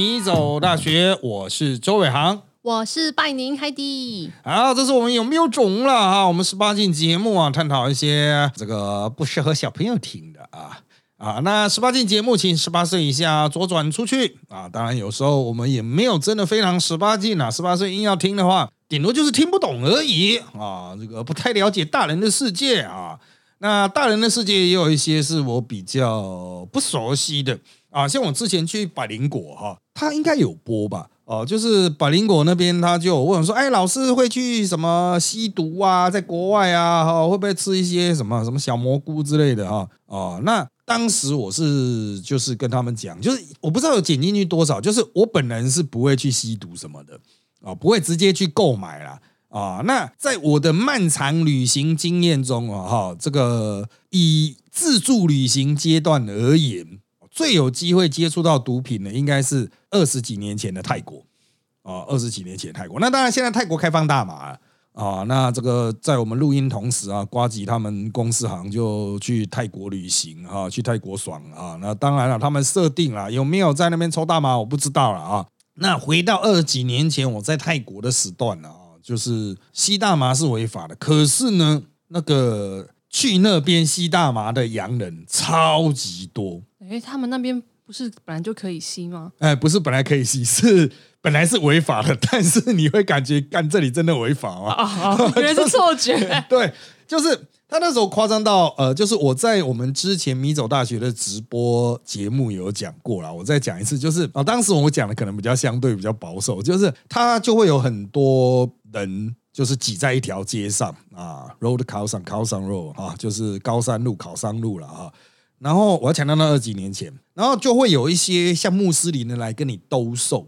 米走大学，我是周伟航。我是拜宁海蒂。好，这是我们有没有种了哈？我们十八禁节目啊，探讨一些这个不适合小朋友听的啊啊。那十八禁节目，请十八岁以下左转出去啊。当然，有时候我们也没有真的非常十八禁啊。十八岁硬要听的话，顶多就是听不懂而已啊。这个不太了解大人的世界啊。那大人的世界也有一些是我比较不熟悉的啊，像我之前去百灵果哈，他应该有播吧。哦，就是百灵果那边，他就问说：“哎，老师会去什么吸毒啊？在国外啊，哈，会不会吃一些什么什么小蘑菇之类的？哈，哦，那当时我是就是跟他们讲，就是我不知道有减进去多少，就是我本人是不会去吸毒什么的，啊，不会直接去购买啦。啊。那在我的漫长旅行经验中啊，哈，这个以自助旅行阶段而言。最有机会接触到毒品的，应该是二十几年前的泰国啊，二十几年前泰国。那当然，现在泰国开放大麻啊。那这个在我们录音同时啊，瓜吉他们公司好像就去泰国旅行啊，去泰国爽啊。那当然了，他们设定了有没有在那边抽大麻，我不知道了啊。那回到二十几年前我在泰国的时段了啊，就是吸大麻是违法的，可是呢，那个去那边吸大麻的洋人超级多。哎，他们那边不是本来就可以吸吗？哎，不是本来可以吸，是本来是违法的，但是你会感觉干这里真的违法吗？啊，原来是错觉。对，就是他那时候夸张到呃，就是我在我们之前米走大学的直播节目有讲过了，我再讲一次，就是啊，当时我讲的可能比较相对比较保守，就是他就会有很多人就是挤在一条街上啊，road 考上考上 road 啊，就是高山路考山路了啊。然后我要强调那二几年前，然后就会有一些像穆斯林的来跟你兜售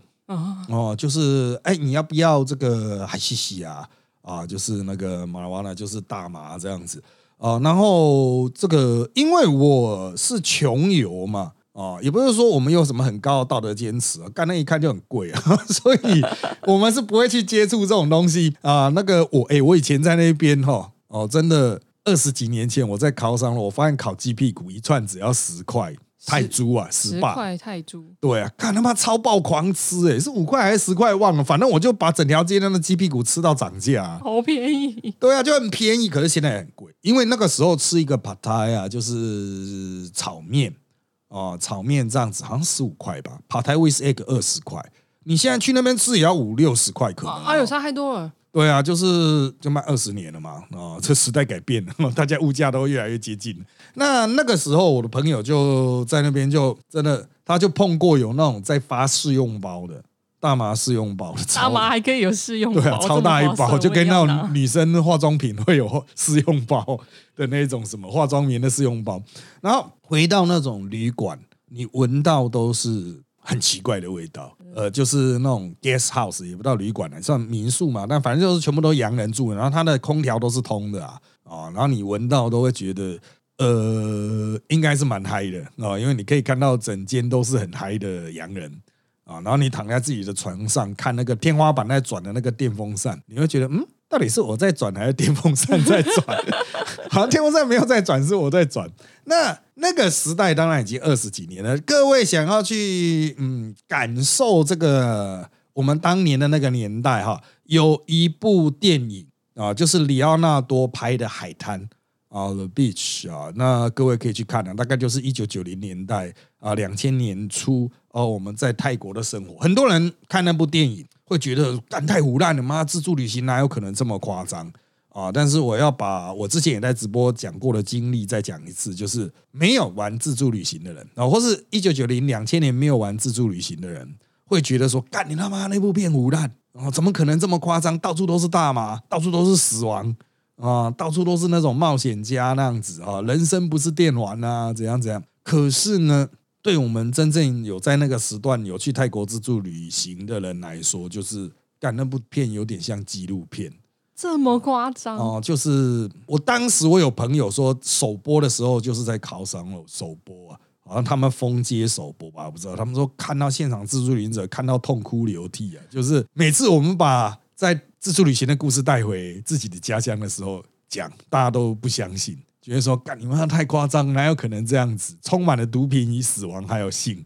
哦，就是哎，你要不要这个海西西啊？啊，就是那个马拉瓦纳，就是大麻这样子啊。然后这个因为我是穷游嘛，啊，也不是说我们有什么很高的道德坚持啊，干那一看就很贵啊，所以我们是不会去接触这种东西啊。那个我哎，我以前在那边哈，哦，真的。二十几年前，我在考上了，我发现烤鸡屁股一串只要十块泰铢啊，十块泰铢。对啊，看他妈超爆狂吃哎，是五块还是十块忘了，反正我就把整条街那的鸡屁股吃到涨价，好便宜。对啊，就很便宜，可是现在很贵，因为那个时候吃一个 p a t a 啊，就是炒面哦，炒面这样子好像十五块吧 p a t a with egg 二十块，你现在去那边吃也要五六十块，可能啊，有差太多了。对啊，就是就卖二十年了嘛，啊，这时代改变了，大家物价都越来越接近。那那个时候，我的朋友就在那边，就真的他就碰过有那种在发试用包的大麻试用包，大麻还可以有试用包，对啊，超大一包，就跟那种女生化妆品会有试用包的那种什么化妆棉的试用包。然后回到那种旅馆，你闻到都是。很奇怪的味道，呃，就是那种 guest house，也不到旅馆了，算民宿嘛，但反正就是全部都洋人住，然后它的空调都是通的啊，啊，然后你闻到都会觉得，呃，应该是蛮嗨的啊，因为你可以看到整间都是很嗨的洋人啊，然后你躺在自己的床上看那个天花板在转的那个电风扇，你会觉得，嗯。到底是我在转还是电风扇在转？好像电风扇没有在转，是我在转。那那个时代当然已经二十几年了。各位想要去嗯感受这个我们当年的那个年代哈，有一部电影啊，就是里奥纳多拍的《海滩》啊，《The Beach》啊，那各位可以去看啊，大概就是一九九零年代啊，两千年初哦，我们在泰国的生活，很多人看那部电影。会觉得干太胡乱了吗？自助旅行哪有可能这么夸张啊？但是我要把我之前也在直播讲过的经历再讲一次，就是没有玩自助旅行的人啊，或是一九九零两千年没有玩自助旅行的人，会觉得说干你他妈那部片胡乱啊？怎么可能这么夸张？到处都是大麻，到处都是死亡啊，到处都是那种冒险家那样子啊，人生不是电玩啊，怎样怎样？可是呢？对我们真正有在那个时段有去泰国自助旅行的人来说，就是干那部片有点像纪录片，这么夸张哦！就是我当时我有朋友说首播的时候就是在考场楼首播啊，好像他们封街首播吧，不知道。他们说看到现场自助旅行者看到痛哭流涕啊，就是每次我们把在自助旅行的故事带回自己的家乡的时候讲，大家都不相信。觉得说，干你们太夸张，哪有可能这样子？充满了毒品与死亡，还有性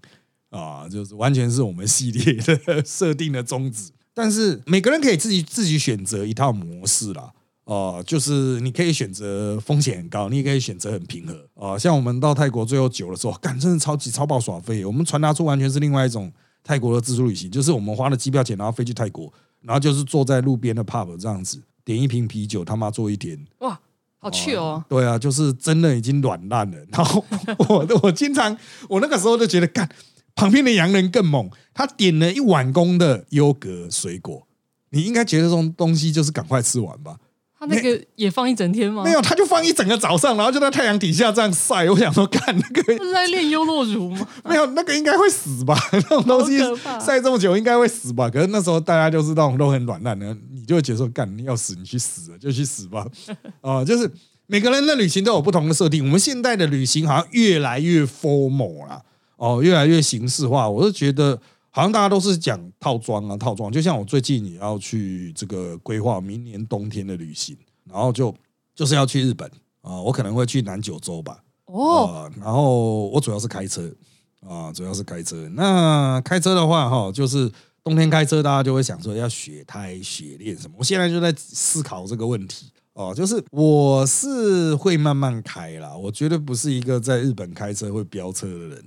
啊，就是完全是我们系列的设定的宗旨。但是每个人可以自己自己选择一套模式啦。哦，就是你可以选择风险很高，你也可以选择很平和。哦，像我们到泰国最后久的时候，干真的超级超爆耍飞。我们传达出完全是另外一种泰国的自助旅行，就是我们花了机票钱，然后飞去泰国，然后就是坐在路边的 pub 这样子，点一瓶啤酒，他妈坐一天。哇，好去哦！对啊，就是真的已经软烂了。然后我我经常我那个时候就觉得，干旁边的洋人更猛，他点了一碗公的优格水果，你应该觉得这种东西就是赶快吃完吧。他那个也放一整天吗？没有，他就放一整个早上，然后就在太阳底下这样晒。我想说，干那个是在练优酪乳吗？没有，那个应该会死吧？那种东西晒这么久应该会死吧？可是那时候大家就是那种都很软烂的，你就会觉得说，干你要死你去死就去死吧。啊，就是每个人的旅行都有不同的设定。我们现代的旅行好像越来越 formal 了，哦，越来越形式化。我是觉得。好像大家都是讲套装啊，套装。就像我最近也要去这个规划明年冬天的旅行，然后就就是要去日本啊，我可能会去南九州吧。哦，然后我主要是开车啊，主要是开车。那开车的话，哈，就是冬天开车，大家就会想说要雪胎、雪链什么。我现在就在思考这个问题哦，就是我是会慢慢开啦，我绝对不是一个在日本开车会飙车的人。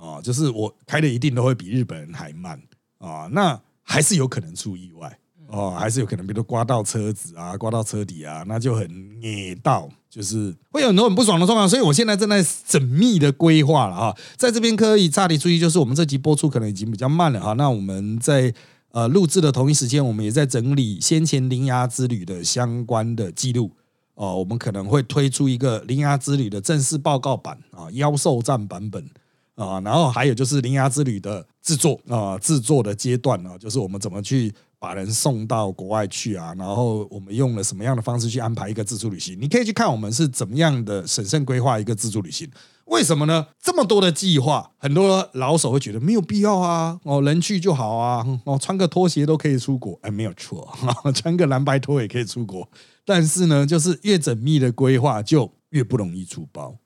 啊，就是我开的一定都会比日本人还慢啊，那还是有可能出意外哦，还是有可能，比如刮到车子啊，刮到车底啊，那就很捏到，就是会有很多很不爽的状况。所以我现在正在缜密的规划了哈，在这边可以差点注意，就是我们这集播出可能已经比较慢了哈，那我们在呃录制的同一时间，我们也在整理先前灵牙之旅的相关的记录哦，我们可能会推出一个灵牙之旅的正式报告版啊，妖兽战版本。啊，然后还有就是《灵牙之旅》的制作啊，制作的阶段呢，就是我们怎么去把人送到国外去啊，然后我们用了什么样的方式去安排一个自助旅行？你可以去看我们是怎么样的审慎规划一个自助旅行。为什么呢？这么多的计划，很多老手会觉得没有必要啊，哦，人去就好啊，哦，穿个拖鞋都可以出国，哎，没有错，穿个蓝白拖也可以出国。但是呢，就是越缜密的规划，就越不容易出包。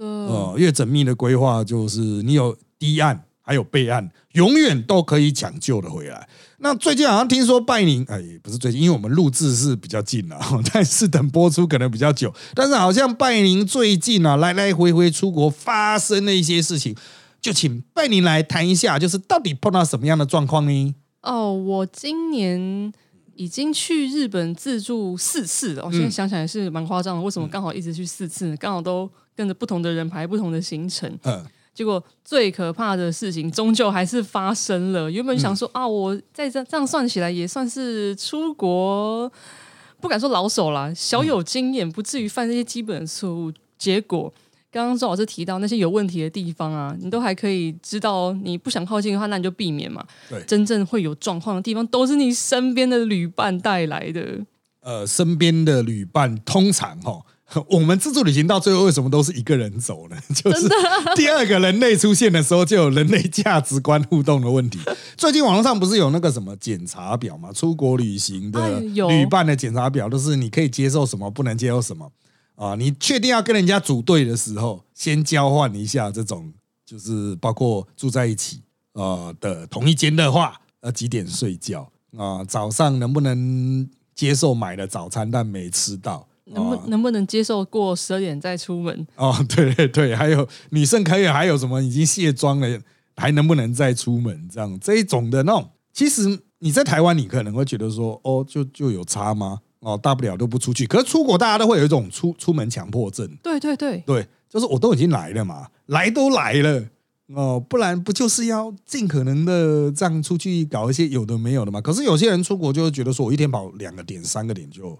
呃，越缜密的规划，就是你有堤岸，还有备案，永远都可以抢救的回来。那最近好像听说拜宁，哎，不是最近，因为我们录制是比较近了，但是等播出可能比较久。但是好像拜宁最近啊，来来回回出国发生了一些事情，就请拜宁来谈一下，就是到底碰到什么样的状况呢？哦，我今年已经去日本自助四次了，我现在想起来是蛮夸张的。为什么刚好一直去四次？刚好都。跟着不同的人排不同的行程，嗯，结果最可怕的事情终究还是发生了。原本想说啊，我在这这样算起来也算是出国，不敢说老手啦，小有经验，不至于犯这些基本的错误。结果刚刚周老师提到那些有问题的地方啊，你都还可以知道，你不想靠近的话，那你就避免嘛。对，真正会有状况的地方，都是你身边的旅伴带来的。呃，身边的旅伴通常哈。我们自助旅行到最后为什么都是一个人走呢？就是 第二个人类出现的时候，就有人类价值观互动的问题。最近网络上不是有那个什么检查表吗？出国旅行的旅伴的检查表，都是你可以接受什么，不能接受什么啊？你确定要跟人家组队的时候，先交换一下这种，就是包括住在一起啊的同一间的话，呃，几点睡觉啊？早上能不能接受买了早餐但没吃到？能不能不能接受过十二点再出门？哦，对对对，还有女生可以还有什么已经卸妆了，还能不能再出门？这样这一种的那种，其实你在台湾，你可能会觉得说，哦，就就有差吗？哦，大不了都不出去。可是出国，大家都会有一种出出门强迫症。对对对对，就是我都已经来了嘛，来都来了哦，不然不就是要尽可能的这样出去搞一些有的没有的嘛？可是有些人出国就会觉得说，我一天跑两个点、三个点就。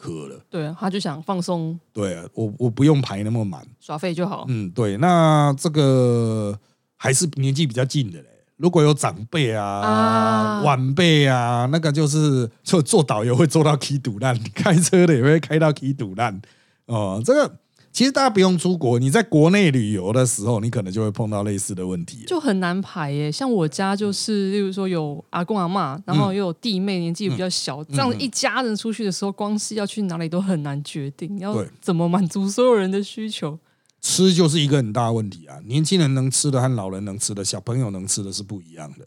渴了，对，他就想放松。对啊，我我不用排那么满，耍废就好。嗯，对，那这个还是年纪比较近的嘞。如果有长辈啊、晚辈啊，那个就是就做导游会做到 K 堵烂，开车的也会开到 K 堵烂。哦，这个。其实大家不用出国，你在国内旅游的时候，你可能就会碰到类似的问题，就很难排耶。像我家就是，例如说有阿公阿妈，然后又有弟妹，年纪比较小，这样一家人出去的时候，光是要去哪里都很难决定，要怎么满足所有人的需求。吃吃就是一个很大的问题啊！年轻人能吃的和老人能吃的，小朋友能吃的是不一样的。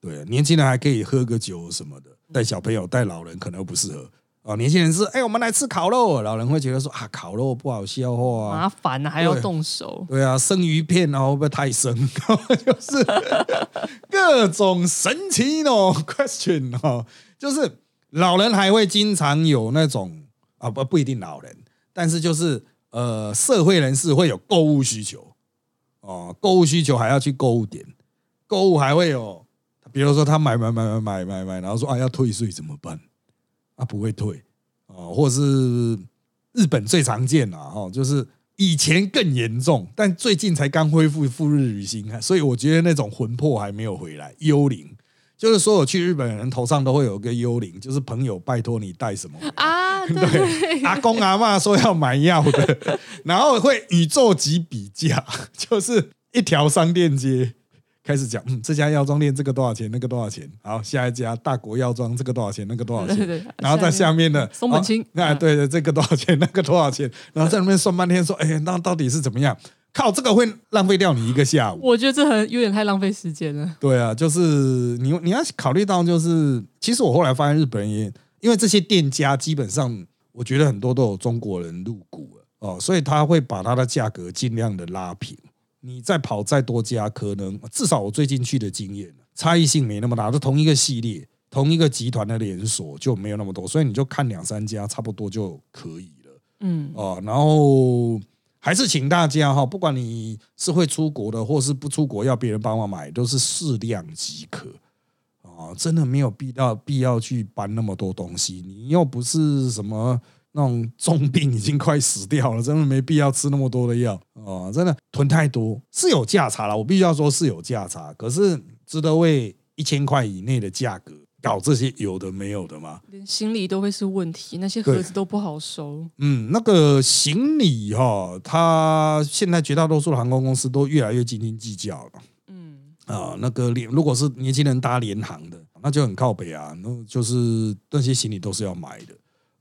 对，年轻人还可以喝个酒什么的，带小朋友、带老人可能不适合。哦，年轻人是哎，我们来吃烤肉，老人会觉得说啊，烤肉不好消化，麻烦啊，还要动手。对啊，生鱼片然后会不会太生？就是各种神奇哦 question 哦，就是老人还会经常有那种啊，不不一定老人，但是就是呃，社会人士会有购物需求哦，购物需求还要去购物点，购物还会有，比如说他买买买买买买买，然后说啊要退税怎么办？啊，不会退啊，或者是日本最常见啊，哈，就是以前更严重，但最近才刚恢复赴日旅行，所以我觉得那种魂魄还没有回来。幽灵就是所有去日本人头上都会有个幽灵，就是朋友拜托你带什么啊？对，阿公阿妈说要买药的，然后会宇宙级比价，就是一条商店街。开始讲，嗯，这家药妆店这个多少钱？那个多少钱？好，下一家大国药妆这个多少钱？那个多少钱？然后在下面的松本清，哎，对对，这个多少钱？那个多少钱？然后在那边算半天，说，哎，那到底是怎么样？靠，这个会浪费掉你一个下午。我觉得这很有点太浪费时间了。对啊，就是你你要考虑到，就是其实我后来发现日本人也，因为这些店家基本上，我觉得很多都有中国人入股了哦，所以他会把它的价格尽量的拉平。你再跑再多家，可能至少我最近去的经验，差异性没那么大。是同一个系列、同一个集团的连锁就没有那么多，所以你就看两三家差不多就可以了。嗯，哦，然后还是请大家哈，不管你是会出国的，或是不出国要别人帮忙买，都是适量即可。啊，真的没有必要必要去搬那么多东西，你又不是什么。那种重病已经快死掉了，真的没必要吃那么多的药哦，真的囤太多是有价差了，我必须要说是有价差，可是值得为一千块以内的价格搞这些有的没有的吗？连行李都会是问题，那些盒子都不好收。嗯，那个行李哈，它现在绝大多数的航空公司都越来越斤斤计较了。嗯啊，那个联如果是年轻人搭联航的，那就很靠北啊，那就是那些行李都是要买的。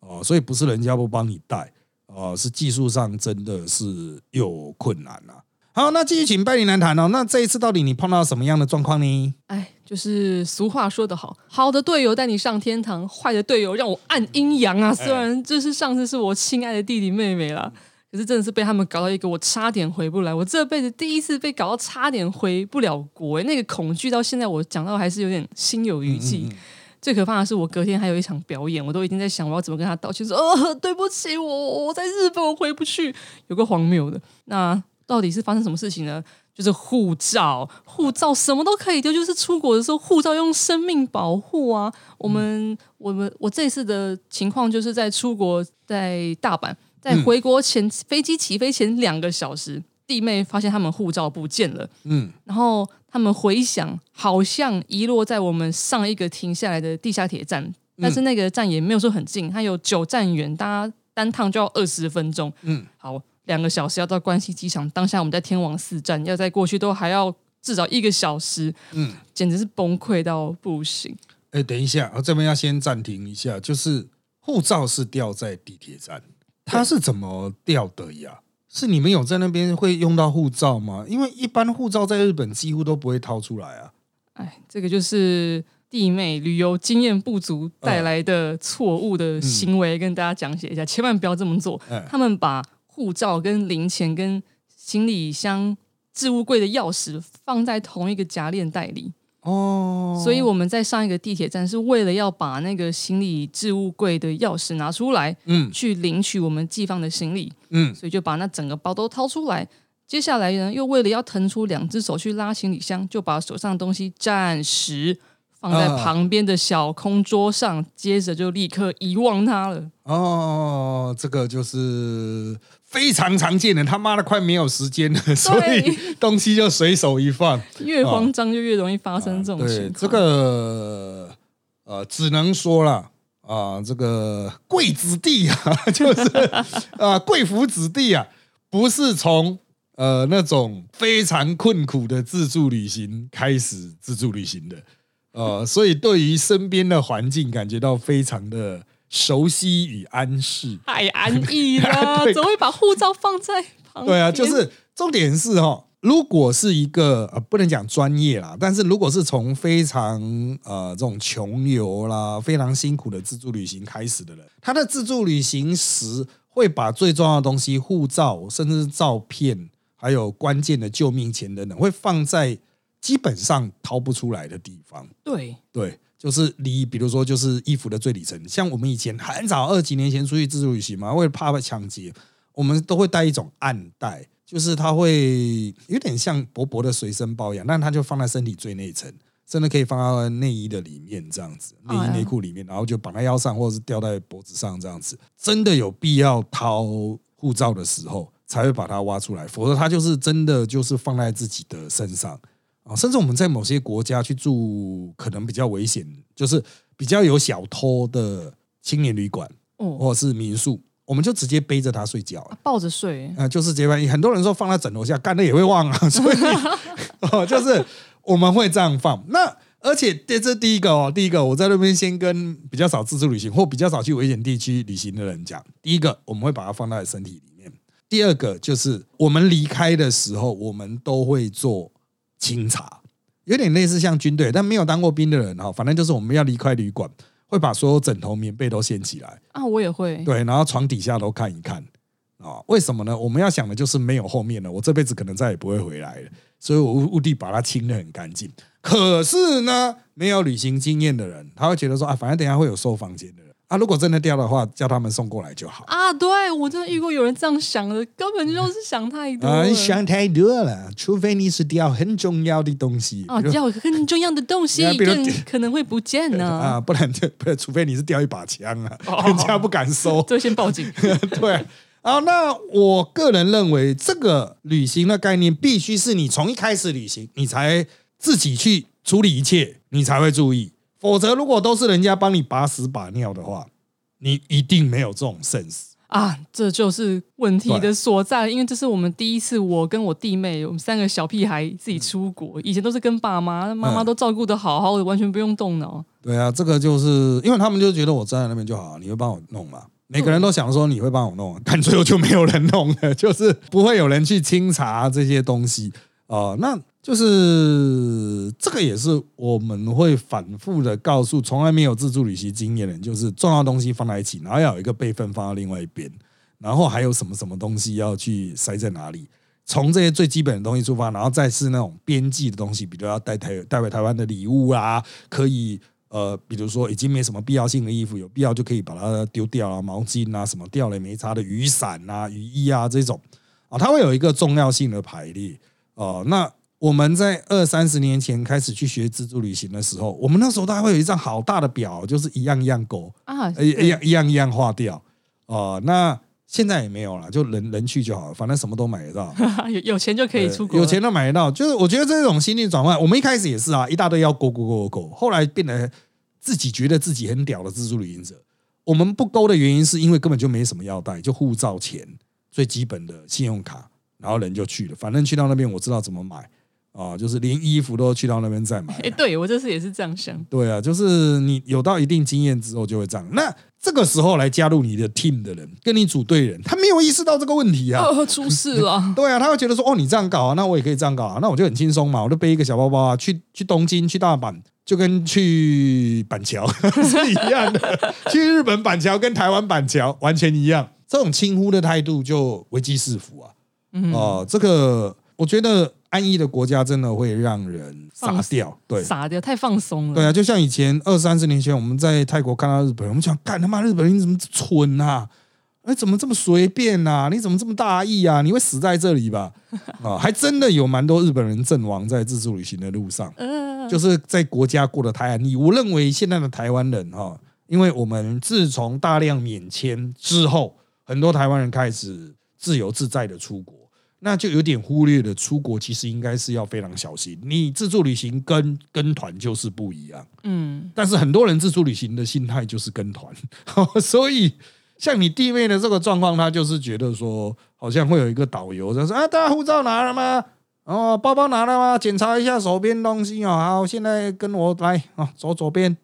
哦，所以不是人家不帮你带，哦，是技术上真的是有困难啊。好，那继续请拜林来谈哦。那这一次到底你碰到什么样的状况呢？哎，就是俗话说得好，好的队友带你上天堂，坏的队友让我按阴阳啊。虽然这是上次是我亲爱的弟弟妹妹啦，可是真的是被他们搞到一个我差点回不来，我这辈子第一次被搞到差点回不了国，那个恐惧到现在我讲到还是有点心有余悸。最可怕的是，我隔天还有一场表演，我都已经在想我要怎么跟他道歉，说呃对不起，我我在日本我回不去，有个荒谬的。那到底是发生什么事情呢？就是护照，护照什么都可以丢，就是出国的时候护照用生命保护啊。我们我们我这次的情况就是在出国，在大阪，在回国前飞机起飞前两个小时，弟妹发现他们护照不见了，嗯，然后。他们回想，好像遗落在我们上一个停下来的地下铁站，但是那个站也没有说很近，它有九站远，大家单趟就要二十分钟。嗯，好，两个小时要到关西机场。当下我们在天王寺站，要再过去都还要至少一个小时。嗯，简直是崩溃到不行。哎，等一下，我这边要先暂停一下，就是护照是掉在地铁站，它是怎么掉的呀？是你们有在那边会用到护照吗？因为一般护照在日本几乎都不会掏出来啊。哎，这个就是弟妹旅游经验不足带来的错误的行为，跟大家讲解一下，千万不要这么做。他们把护照、跟零钱、跟行李箱、置物柜的钥匙放在同一个夹链袋里。哦，所以我们在上一个地铁站是为了要把那个行李置物柜的钥匙拿出来，嗯，去领取我们寄放的行李，嗯，所以就把那整个包都掏出来。接下来呢，又为了要腾出两只手去拉行李箱，就把手上的东西暂时放在旁边的小空桌上，接着就立刻遗忘它了。哦，这个就是。非常常见的，他妈的快没有时间了，所以东西就随手一放。越慌张就越容易发生这种情况。这个呃，只能说了啊，这个贵子弟啊，就是 啊，贵府子弟啊，不是从呃那种非常困苦的自助旅行开始自助旅行的，呃，所以对于身边的环境感觉到非常的。熟悉与安适，太安逸了。怎么会把护照放在旁对啊，就是重点是哈，如果是一个呃不能讲专业啦，但是如果是从非常呃这种穷游啦、非常辛苦的自助旅行开始的人，他的自助旅行时会把最重要的东西，护照甚至是照片，还有关键的救命钱等等，会放在基本上掏不出来的地方。对对。就是离，比如说就是衣服的最里层，像我们以前很早二几年前出去自助旅行嘛，为了怕被抢劫，我们都会带一种暗袋，就是它会有点像薄薄的随身包一样，但它就放在身体最内层，真的可以放到内衣的里面这样子，内衣内裤里面，然后就绑在腰上或者是吊在脖子上这样子。真的有必要掏护照的时候，才会把它挖出来，否则它就是真的就是放在自己的身上。啊，甚至我们在某些国家去住，可能比较危险，就是比较有小偷的青年旅馆，哦，或者是民宿，我们就直接背着它睡觉，抱着睡，啊，就是这样。很多人说放在枕头下，干了也会忘啊，所以 哦，就是我们会这样放。那而且这这第一个哦，第一个我在那边先跟比较少自助旅行或比较少去危险地区旅行的人讲，第一个我们会把它放在身体里面，第二个就是我们离开的时候，我们都会做。清查有点类似像军队，但没有当过兵的人哈，反正就是我们要离开旅馆，会把所有枕头、棉被都掀起来啊，我也会对，然后床底下都看一看啊。为什么呢？我们要想的就是没有后面了，我这辈子可能再也不会回来了，所以我务必把它清的很干净。可是呢，没有旅行经验的人，他会觉得说啊，反正等下会有收房间的。啊，如果真的掉的话，叫他们送过来就好啊。对我真的遇过有人这样想的，根本就是想太多了。想太多了，除非你是掉很重要的东西啊，掉很重要的东西，更可能会不见呢 啊，不然就不，除非你是掉一把枪啊，人家不敢收，就先报警。对啊，那我个人认为，这个旅行的概念必须是你从一开始旅行，你才自己去处理一切，你才会注意。否则，如果都是人家帮你把屎把尿的话，你一定没有这种 sense 啊！这就是问题的所在。因为这是我们第一次，我跟我弟妹，我们三个小屁孩自己出国，以前都是跟爸妈，妈妈都照顾的好好的，完全不用动脑。对啊，这个就是因为他们就觉得我站在那边就好，你会帮我弄嘛？每个人都想说你会帮我弄，但最后就没有人弄了，就是不会有人去清查这些东西啊。那。就是这个也是我们会反复的告诉从来没有自助旅行经验的人，就是重要东西放在一起，然后要有一个备份放到另外一边，然后还有什么什么东西要去塞在哪里，从这些最基本的东西出发，然后再是那种边际的东西，比如要带台带回台湾的礼物啊，可以呃，比如说已经没什么必要性的衣服，有必要就可以把它丢掉啊，毛巾啊，什么掉了没擦的雨伞啊、雨衣啊这种啊，它会有一个重要性的排列哦，那。我们在二三十年前开始去学自助旅行的时候，我们那时候大概会有一张好大的表，就是一样一样勾啊，一样一样一样划掉哦。那现在也没有了，就人人去就好了，反正什么都买得到，有有钱就可以出国，有钱都买得到。就是我觉得这种心理转换，我们一开始也是啊，一大堆要勾勾勾勾，后来变得自己觉得自己很屌的自助旅行者。我们不勾的原因是因为根本就没什么要带，就护照、钱、最基本的信用卡，然后人就去了。反正去到那边，我知道怎么买。啊，就是连衣服都去到那边再买。哎，对我这次也是这样想。对啊，就是你有到一定经验之后就会这样。那这个时候来加入你的 team 的人，跟你组队人，他没有意识到这个问题啊，出事了。对啊，他会觉得说，哦，你这样搞啊，那我也可以这样搞啊，那我就很轻松嘛，我就背一个小包包啊，去去东京、去大阪，就跟去板桥 是一样的。去日本板桥跟台湾板桥完全一样，这种轻忽的态度就危机四伏啊。哦，这个我觉得。安逸的国家真的会让人傻掉，对，傻掉太放松了。对啊，就像以前二三十年前我们在泰国看到日本人，我们想干他妈日本人怎么蠢啊？哎，怎么这么随便啊？你怎么这么大意啊？你会死在这里吧？啊，还真的有蛮多日本人阵亡在自助旅行的路上，就是在国家过得太安逸。我认为现在的台湾人哈，因为我们自从大量免签之后，很多台湾人开始自由自在的出国。那就有点忽略了出国，其实应该是要非常小心。你自助旅行跟跟团就是不一样，嗯。但是很多人自助旅行的心态就是跟团，所以像你弟妹的这个状况，她就是觉得说，好像会有一个导游在说啊，大家护照拿了吗？哦，包包拿了吗？检查一下手边东西哦。好，现在跟我来啊，走左边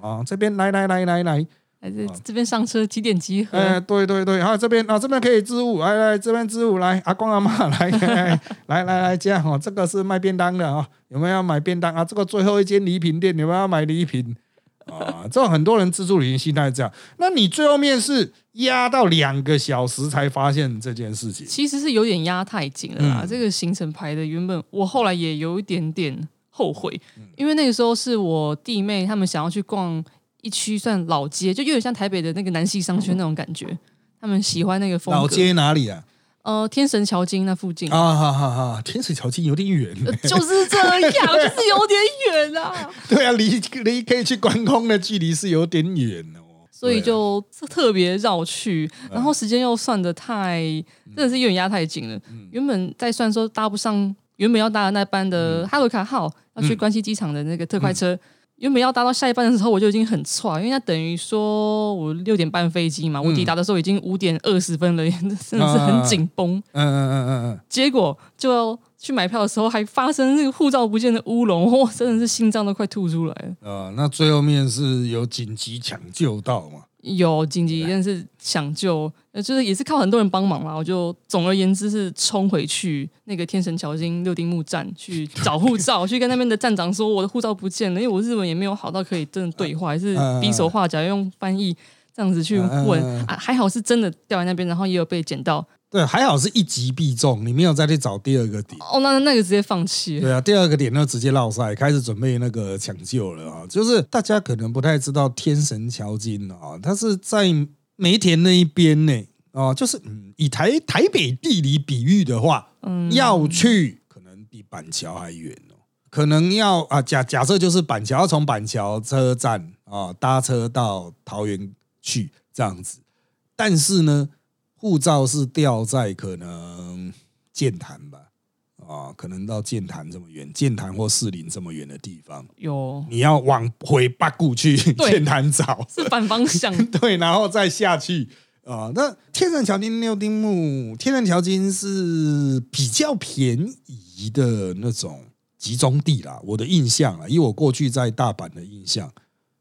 啊，这边来来来来来。还是这边上车几点集合？哎，对对对，啊这边啊这边可以支付，来来这边支付，来阿公阿妈 来来来来来这样哦，这个是卖便当的啊，有没有要买便当啊？这个最后一间礼品店有没有要买礼品啊？这种很多人自助旅行心态这样，那你最后面是压到两个小时才发现这件事情，其实是有点压太紧了啦。这个行程排的原本我后来也有一点点后悔，因为那个时候是我弟妹他们想要去逛。一区算老街，就有点像台北的那个南西商圈那种感觉。他们喜欢那个风格。老街哪里啊？呃，天神桥筋那附近啊，哈哈哈！天神桥筋有点远，就是这样，就是有点远啊。对啊，离离可以去观空的距离是有点远哦，所以就特别绕去，然后时间又算的太，真的是有点压太紧了。原本在算说搭不上，原本要搭的那班的哈罗卡号要去关西机场的那个特快车。原本要搭到下一班的时候，我就已经很错，因为那等于说我六点半飞机嘛，我抵达的时候已经五点二十分了，真的是很紧绷。嗯嗯嗯嗯嗯。结果就要去买票的时候，还发生那个护照不见的乌龙，哇，真的是心脏都快吐出来了。啊，那最后面是有紧急抢救到嘛？有紧急，但是抢救，呃，就是也是靠很多人帮忙嘛。我就总而言之是冲回去那个天神桥金六丁目站去 找护照，去跟那边的站长说我的护照不见了，因为我日文也没有好到可以真的对话，还是比手画脚用翻译这样子去问啊。还好是真的掉在那边，然后也有被捡到。对，还好是一击必中，你没有再去找第二个点。哦，那那个直接放弃。对啊，第二个点呢直接落赛，开始准备那个抢救了啊。就是大家可能不太知道天神桥金啊，它是在梅田那一边呢啊，就是嗯，以台台北地理比喻的话，嗯，要去可能比板桥还远哦，可能要啊假假设就是板桥要从板桥车站啊搭车到桃园去这样子，但是呢。护照是掉在可能剑潭吧，啊，可能到剑潭这么远，剑潭或士林这么远的地方，有。你要往回八股去剑潭找，是反方向，对，然后再下去。啊。那天然桥金六丁目，天然桥金是比较便宜的那种集中地啦，我的印象啊，以我过去在大阪的印象。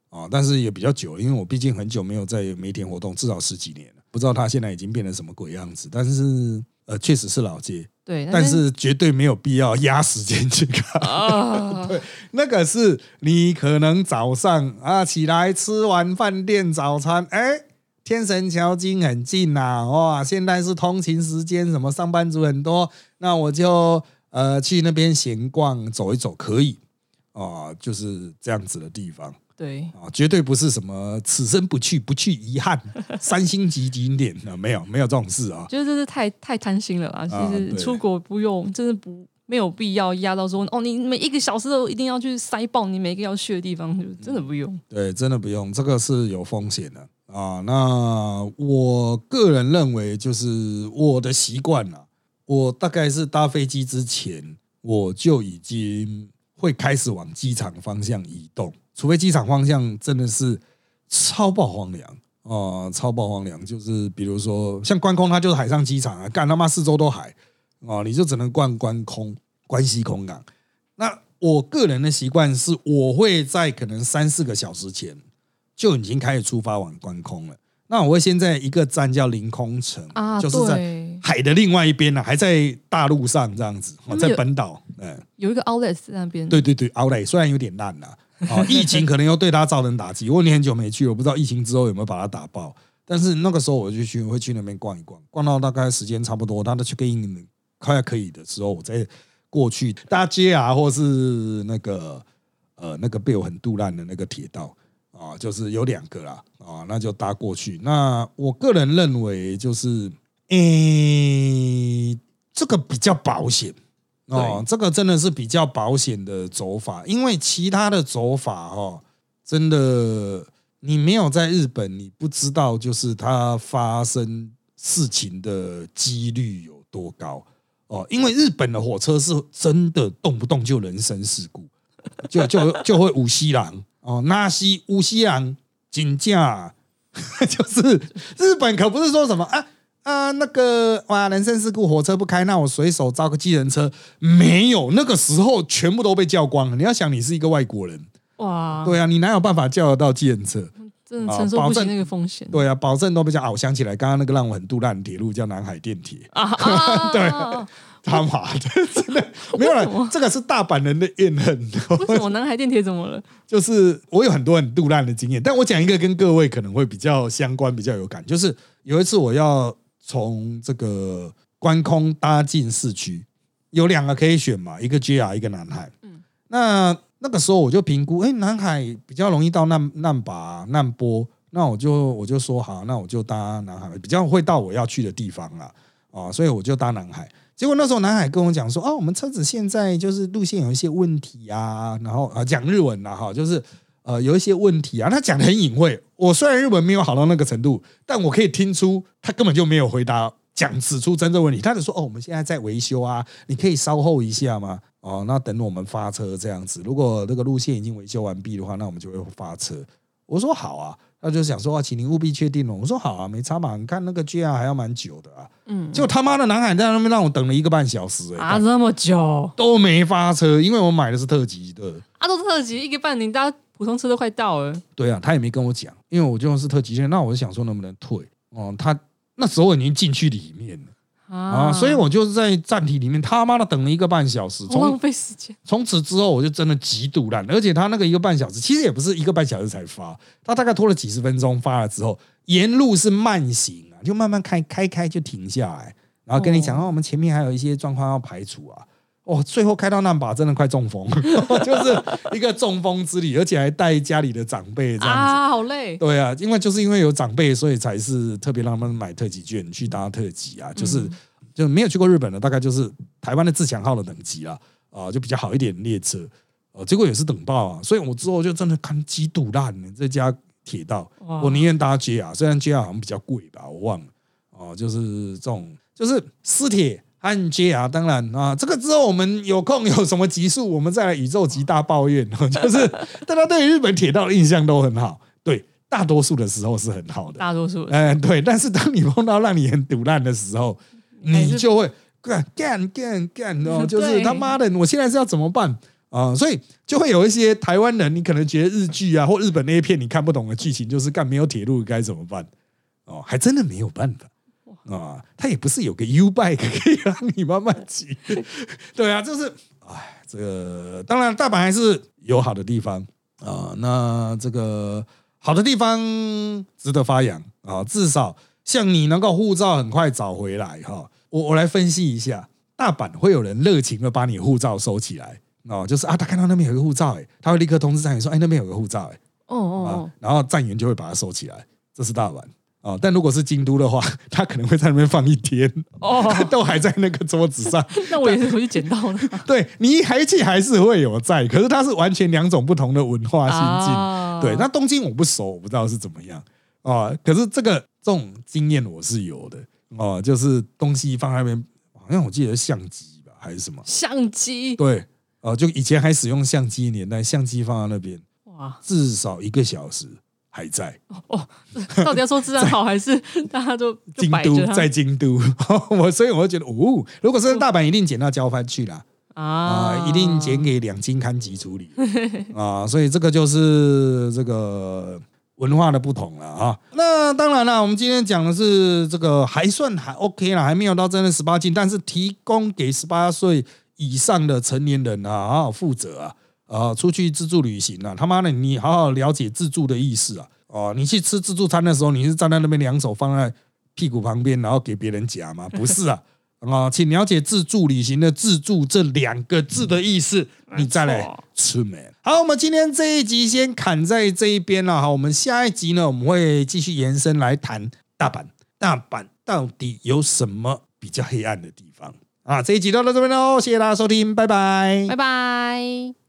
啊，但是也比较久，因为我毕竟很久没有在梅田活动，至少十几年。不知道他现在已经变成什么鬼样子，但是呃，确实是老街，对，但是绝对没有必要压时间去看。对，那个是你可能早上啊起来吃完饭店早餐，哎，天神桥筋很近呐，哇，现在是通勤时间，什么上班族很多，那我就呃去那边闲逛走一走，可以啊，就是这样子的地方。对啊，绝对不是什么此生不去，不去遗憾。三星级景点啊，没有没有这种事啊。觉得这是太太贪心了啊！其实出国不用，真的不没有必要压到说哦，你每一个小时都一定要去塞爆你每一个要去的地方，就真的不用。对，真的不用，这个是有风险的啊。那我个人认为，就是我的习惯了，我大概是搭飞机之前，我就已经会开始往机场方向移动。除非机场方向真的是超爆荒凉啊，超爆荒凉，就是比如说像关空，它就是海上机场啊，干他妈四周都海啊，你就只能逛关空、关西空港。那我个人的习惯是，我会在可能三四个小时前就已经开始出发往关空了。那我会先在一个站叫临空城啊，就是在海的另外一边呢，还在大陆上这样子，在本岛，嗯，有一个 Outlet 在那边，对对对，Outlet 虽然有点烂了。啊，疫情可能又对他造成打击。我你很久没去，我不知道疫情之后有没有把它打爆。但是那个时候我就去，会去那边逛一逛，逛到大概时间差不多，他的 check in 快要可以的时候，我再过去搭街啊，或是那个呃那个被我很杜烂的那个铁道啊，就是有两个啦啊，那就搭过去。那我个人认为就是，诶，这个比较保险。哦，这个真的是比较保险的走法，因为其他的走法哈，真的你没有在日本，你不知道就是它发生事情的几率有多高哦。因为日本的火车是真的动不动就人身事故，就就就会五西郎哦，那西五西郎金价，就是日本可不是说什么啊。啊，那个哇，人身事故，火车不开，那我随手招个计程车，没有，那个时候全部都被叫光了。你要想，你是一个外国人，哇，对啊，你哪有办法叫得到计程车？真的承受不起那个风险。对啊，保证都比较啊。我想起来，刚刚那个让我很杜烂的铁路叫南海电铁啊，对，他妈的，真的没有了。这个是大阪人的怨恨。为什么南海电铁怎么了？就是我有很多很杜烂的经验，但我讲一个跟各位可能会比较相关、比较有感。就是有一次我要从这个关空搭进市区，有两个可以选嘛，一个 JR，一个南海。嗯，那。那个时候我就评估，哎，南海比较容易到难难把难波，那我就我就说好，那我就搭南海，比较会到我要去的地方了啊，所以我就搭南海。结果那时候南海跟我讲说，哦，我们车子现在就是路线有一些问题啊，然后啊讲日文了哈，就是呃有一些问题啊，他讲的很隐晦。我虽然日文没有好到那个程度，但我可以听出他根本就没有回答讲指出真正问题，他只说，哦，我们现在在维修啊，你可以稍后一下吗？哦，那等我们发车这样子，如果这个路线已经维修完毕的话，那我们就会发车。我说好啊，他就想说啊，请您务必确定哦。我说好啊，没差嘛，你看那个 JR 还要蛮久的啊。嗯，结果他妈的南海在那边让我等了一个半小时，哎，啊，这么久都没发车，因为我买的是特级的。啊，都是特级，一个半，你搭普通车都快到了。对啊，他也没跟我讲，因为我就是特急线，那我就想说能不能退哦。他那时候已经进去里面了。啊，所以我就是在站体里面他妈的等了一个半小时，浪费时间。从此之后我就真的极度烂，而且他那个一个半小时其实也不是一个半小时才发，他大概拖了几十分钟发了之后，沿路是慢行啊，就慢慢开开开就停下来，然后跟你讲哦，我们前面还有一些状况要排除啊。哦，最后开到那把真的快中风，就是一个中风之旅，而且还带家里的长辈这样子啊，好累。对啊，因为就是因为有长辈，所以才是特别让他们买特级券去搭特级啊，就是就没有去过日本的，大概就是台湾的自强号的等级啊啊，就比较好一点列车，呃，结果也是等爆啊，所以我之后就真的看鸡肚烂了这家铁道，我宁愿搭 JR，虽然 JR 好像比较贵吧，我忘了哦，就是这种就是私铁。按揭啊，当然啊，这个之后我们有空有什么集数，我们再来宇宙级大抱怨。就是大家对日本铁道的印象都很好，对，大多数的时候是很好的，大多数，嗯，对。但是当你碰到让你很堵烂的时候，你就会干干干干哦，就是他妈的，我现在是要怎么办啊？所以就会有一些台湾人，你可能觉得日剧啊或日本那一片你看不懂的剧情，就是干没有铁路该怎么办？哦，还真的没有办法。啊，它也不是有个 U bike 可以让你慢慢骑，对啊，就是，哎，这个当然大阪还是有好的地方啊。那这个好的地方值得发扬啊，至少像你能够护照很快找回来哈。我我来分析一下，大阪会有人热情的把你护照收起来哦，就是啊，他看到那边有个护照，哎，他会立刻通知站员说，哎，那边有个护照，哎，哦哦，然后站员就会把它收起来，这是大阪。哦，但如果是京都的话，他可能会在那边放一天哦，都还在那个桌子上。那我也是回去捡到了。对你还气还是会有在，可是它是完全两种不同的文化心境。对，那东京我不熟，我不知道是怎么样啊。可是这个这种经验我是有的哦，就是东西放那边，好像我记得相机吧，还是什么相机？对，哦，就以前还使用相机年代，相机放在那边，哇，至少一个小时。还在哦，到底要说治安好还是大家都京都在京都？我所以我就觉得，哦，如果是大阪，一定捡到交番去了啊，一定捡给两金刊集处理 啊，所以这个就是这个文化的不同了啊。那当然了，我们今天讲的是这个还算还 OK 了，还没有到真的十八禁，但是提供给十八岁以上的成年人啊，好好负责啊。啊，出去自助旅行啊，他妈的，你好好了解自助的意思啊！哦，你去吃自助餐的时候，你是站在那边两手放在屁股旁边，然后给别人夹吗？不是啊！啊，请了解自助旅行的“自助”这两个字的意思，你再来出门。好，我们今天这一集先砍在这一边了。哈，我们下一集呢，我们会继续延伸来谈大阪。大阪到底有什么比较黑暗的地方啊？这一集就到这边喽，谢谢大家收听，拜拜，拜拜。